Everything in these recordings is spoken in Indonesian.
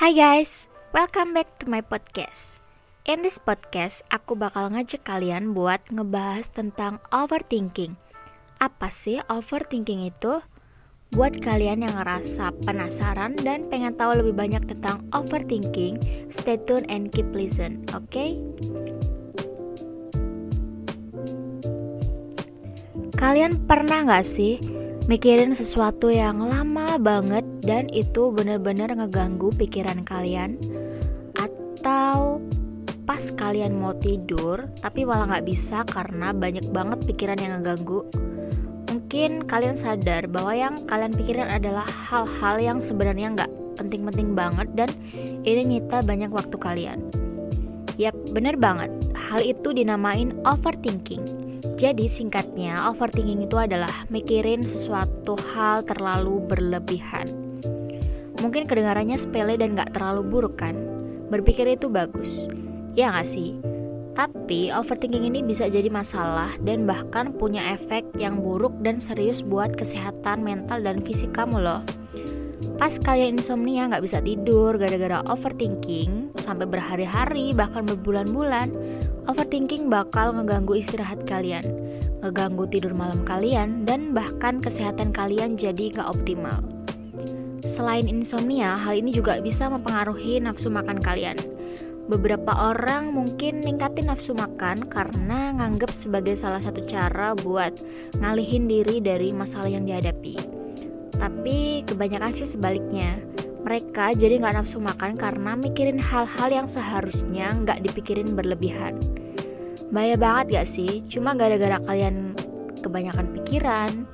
Hai guys, welcome back to my podcast. In this podcast, aku bakal ngajak kalian buat ngebahas tentang overthinking. Apa sih overthinking itu? Buat kalian yang ngerasa penasaran dan pengen tahu lebih banyak tentang overthinking, stay tune and keep listen, oke? Okay? Kalian pernah gak sih mikirin sesuatu yang lama banget dan itu bener-bener ngeganggu pikiran kalian atau pas kalian mau tidur tapi malah nggak bisa karena banyak banget pikiran yang ngeganggu mungkin kalian sadar bahwa yang kalian pikirin adalah hal-hal yang sebenarnya nggak penting-penting banget dan ini nyita banyak waktu kalian Yap, bener banget. Hal itu dinamain overthinking. Jadi singkatnya, overthinking itu adalah mikirin sesuatu hal terlalu berlebihan. Mungkin kedengarannya sepele dan gak terlalu buruk kan? Berpikir itu bagus, ya gak sih? Tapi overthinking ini bisa jadi masalah dan bahkan punya efek yang buruk dan serius buat kesehatan mental dan fisik kamu loh. Pas kalian insomnia nggak bisa tidur gara-gara overthinking sampai berhari-hari bahkan berbulan-bulan, overthinking bakal ngeganggu istirahat kalian, ngeganggu tidur malam kalian, dan bahkan kesehatan kalian jadi nggak optimal. Selain insomnia, hal ini juga bisa mempengaruhi nafsu makan kalian. Beberapa orang mungkin ningkatin nafsu makan karena nganggep sebagai salah satu cara buat ngalihin diri dari masalah yang dihadapi. Tapi kebanyakan sih sebaliknya. Mereka jadi nggak nafsu makan karena mikirin hal-hal yang seharusnya nggak dipikirin berlebihan. Bahaya banget gak sih? Cuma gara-gara kalian kebanyakan pikiran,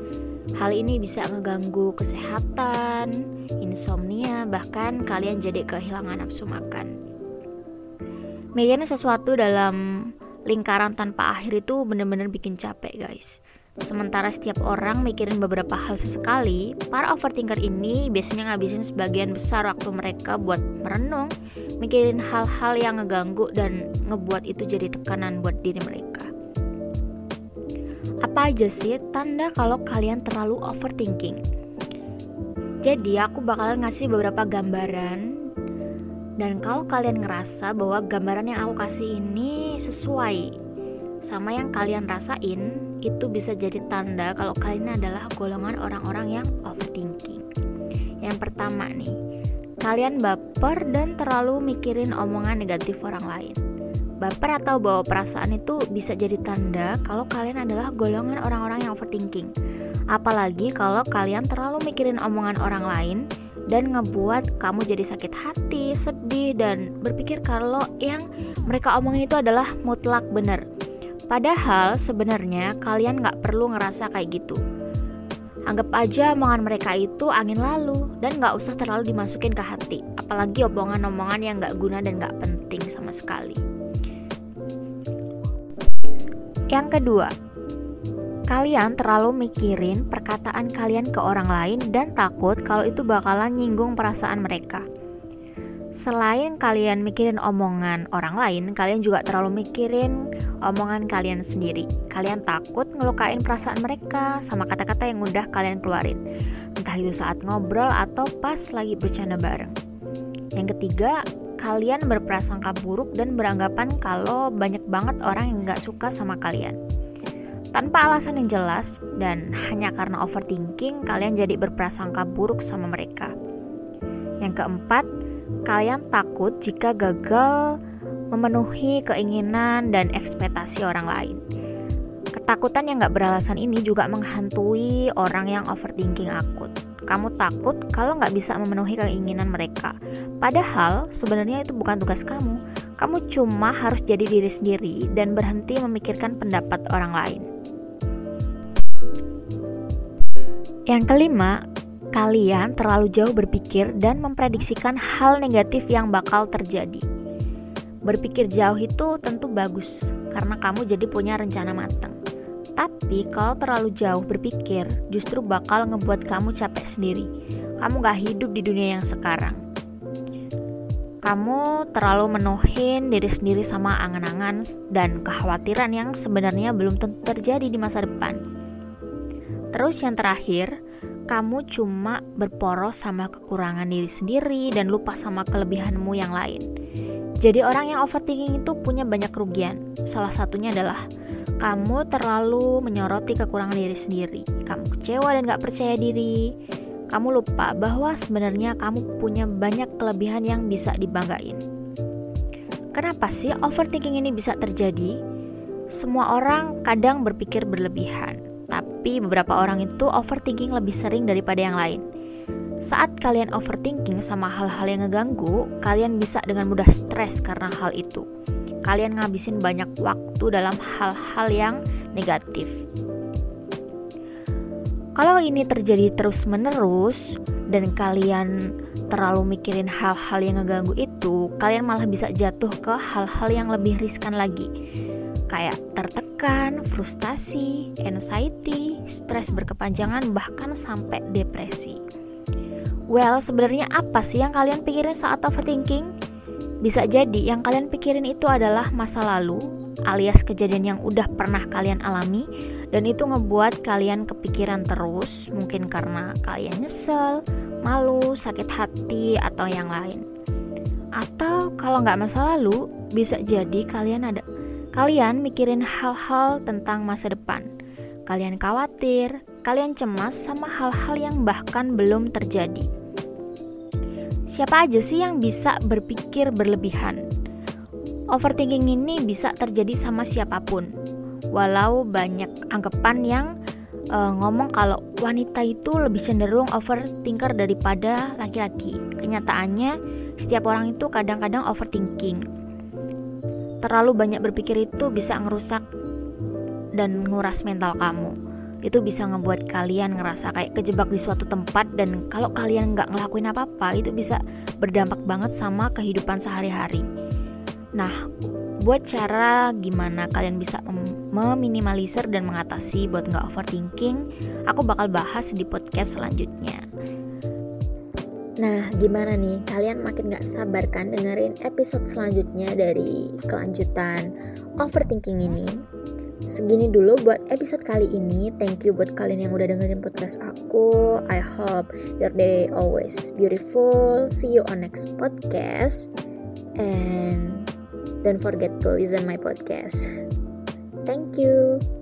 hal ini bisa ngeganggu kesehatan, insomnia, bahkan kalian jadi kehilangan nafsu makan. Mikirin sesuatu dalam lingkaran tanpa akhir itu bener-bener bikin capek guys. Sementara setiap orang mikirin beberapa hal sesekali, para overthinker ini biasanya ngabisin sebagian besar waktu mereka buat merenung, mikirin hal-hal yang ngeganggu dan ngebuat itu jadi tekanan buat diri mereka. Apa aja sih tanda kalau kalian terlalu overthinking? Jadi aku bakalan ngasih beberapa gambaran dan kalau kalian ngerasa bahwa gambaran yang aku kasih ini sesuai sama yang kalian rasain, itu bisa jadi tanda kalau kalian adalah golongan orang-orang yang overthinking. Yang pertama nih, kalian baper dan terlalu mikirin omongan negatif orang lain. Baper atau bawa perasaan itu bisa jadi tanda kalau kalian adalah golongan orang-orang yang overthinking. Apalagi kalau kalian terlalu mikirin omongan orang lain dan ngebuat kamu jadi sakit hati, sedih, dan berpikir kalau yang mereka omongin itu adalah mutlak benar Padahal sebenarnya kalian nggak perlu ngerasa kayak gitu. Anggap aja omongan mereka itu angin lalu dan nggak usah terlalu dimasukin ke hati, apalagi omongan-omongan yang nggak guna dan nggak penting sama sekali. Yang kedua, kalian terlalu mikirin perkataan kalian ke orang lain dan takut kalau itu bakalan nyinggung perasaan mereka. Selain kalian mikirin omongan orang lain, kalian juga terlalu mikirin omongan kalian sendiri. Kalian takut ngelukain perasaan mereka sama kata-kata yang udah kalian keluarin. Entah itu saat ngobrol atau pas lagi bercanda bareng. Yang ketiga, kalian berprasangka buruk dan beranggapan kalau banyak banget orang yang gak suka sama kalian. Tanpa alasan yang jelas dan hanya karena overthinking, kalian jadi berprasangka buruk sama mereka. Yang keempat, kalian takut jika gagal memenuhi keinginan dan ekspektasi orang lain. Ketakutan yang gak beralasan ini juga menghantui orang yang overthinking akut. Kamu takut kalau nggak bisa memenuhi keinginan mereka. Padahal sebenarnya itu bukan tugas kamu. Kamu cuma harus jadi diri sendiri dan berhenti memikirkan pendapat orang lain. Yang kelima, kalian terlalu jauh berpikir dan memprediksikan hal negatif yang bakal terjadi. Berpikir jauh itu tentu bagus karena kamu jadi punya rencana matang. Tapi kalau terlalu jauh berpikir, justru bakal ngebuat kamu capek sendiri. Kamu gak hidup di dunia yang sekarang. Kamu terlalu menuhin diri sendiri sama angan-angan dan kekhawatiran yang sebenarnya belum tentu terjadi di masa depan. Terus yang terakhir, kamu cuma berporos sama kekurangan diri sendiri dan lupa sama kelebihanmu yang lain. Jadi orang yang overthinking itu punya banyak kerugian. Salah satunya adalah kamu terlalu menyoroti kekurangan diri sendiri. Kamu kecewa dan gak percaya diri. Kamu lupa bahwa sebenarnya kamu punya banyak kelebihan yang bisa dibanggain. Kenapa sih overthinking ini bisa terjadi? Semua orang kadang berpikir berlebihan, tapi beberapa orang itu overthinking lebih sering daripada yang lain. Saat kalian overthinking sama hal-hal yang ngeganggu, kalian bisa dengan mudah stres karena hal itu. Kalian ngabisin banyak waktu dalam hal-hal yang negatif. Kalau ini terjadi terus-menerus dan kalian terlalu mikirin hal-hal yang ngeganggu itu, kalian malah bisa jatuh ke hal-hal yang lebih riskan lagi. Kayak tertekan, frustasi, anxiety, stres berkepanjangan, bahkan sampai depresi. Well, sebenarnya apa sih yang kalian pikirin saat overthinking? Bisa jadi yang kalian pikirin itu adalah masa lalu, alias kejadian yang udah pernah kalian alami, dan itu ngebuat kalian kepikiran terus, mungkin karena kalian nyesel, malu, sakit hati, atau yang lain. Atau kalau nggak masa lalu, bisa jadi kalian ada kalian mikirin hal-hal tentang masa depan. Kalian khawatir, kalian cemas sama hal-hal yang bahkan belum terjadi. Siapa aja sih yang bisa berpikir berlebihan? Overthinking ini bisa terjadi sama siapa pun. Walau banyak anggapan yang uh, ngomong kalau wanita itu lebih cenderung overthinker daripada laki-laki. Kenyataannya, setiap orang itu kadang-kadang overthinking. Terlalu banyak berpikir itu bisa ngerusak dan nguras mental kamu itu bisa ngebuat kalian ngerasa kayak kejebak di suatu tempat dan kalau kalian nggak ngelakuin apa-apa itu bisa berdampak banget sama kehidupan sehari-hari. Nah, buat cara gimana kalian bisa meminimalisir dan mengatasi buat nggak overthinking, aku bakal bahas di podcast selanjutnya. Nah, gimana nih? Kalian makin gak sabar kan dengerin episode selanjutnya dari kelanjutan overthinking ini? Segini dulu buat episode kali ini. Thank you buat kalian yang udah dengerin podcast aku. I hope your day always beautiful. See you on next podcast. And don't forget to listen my podcast. Thank you.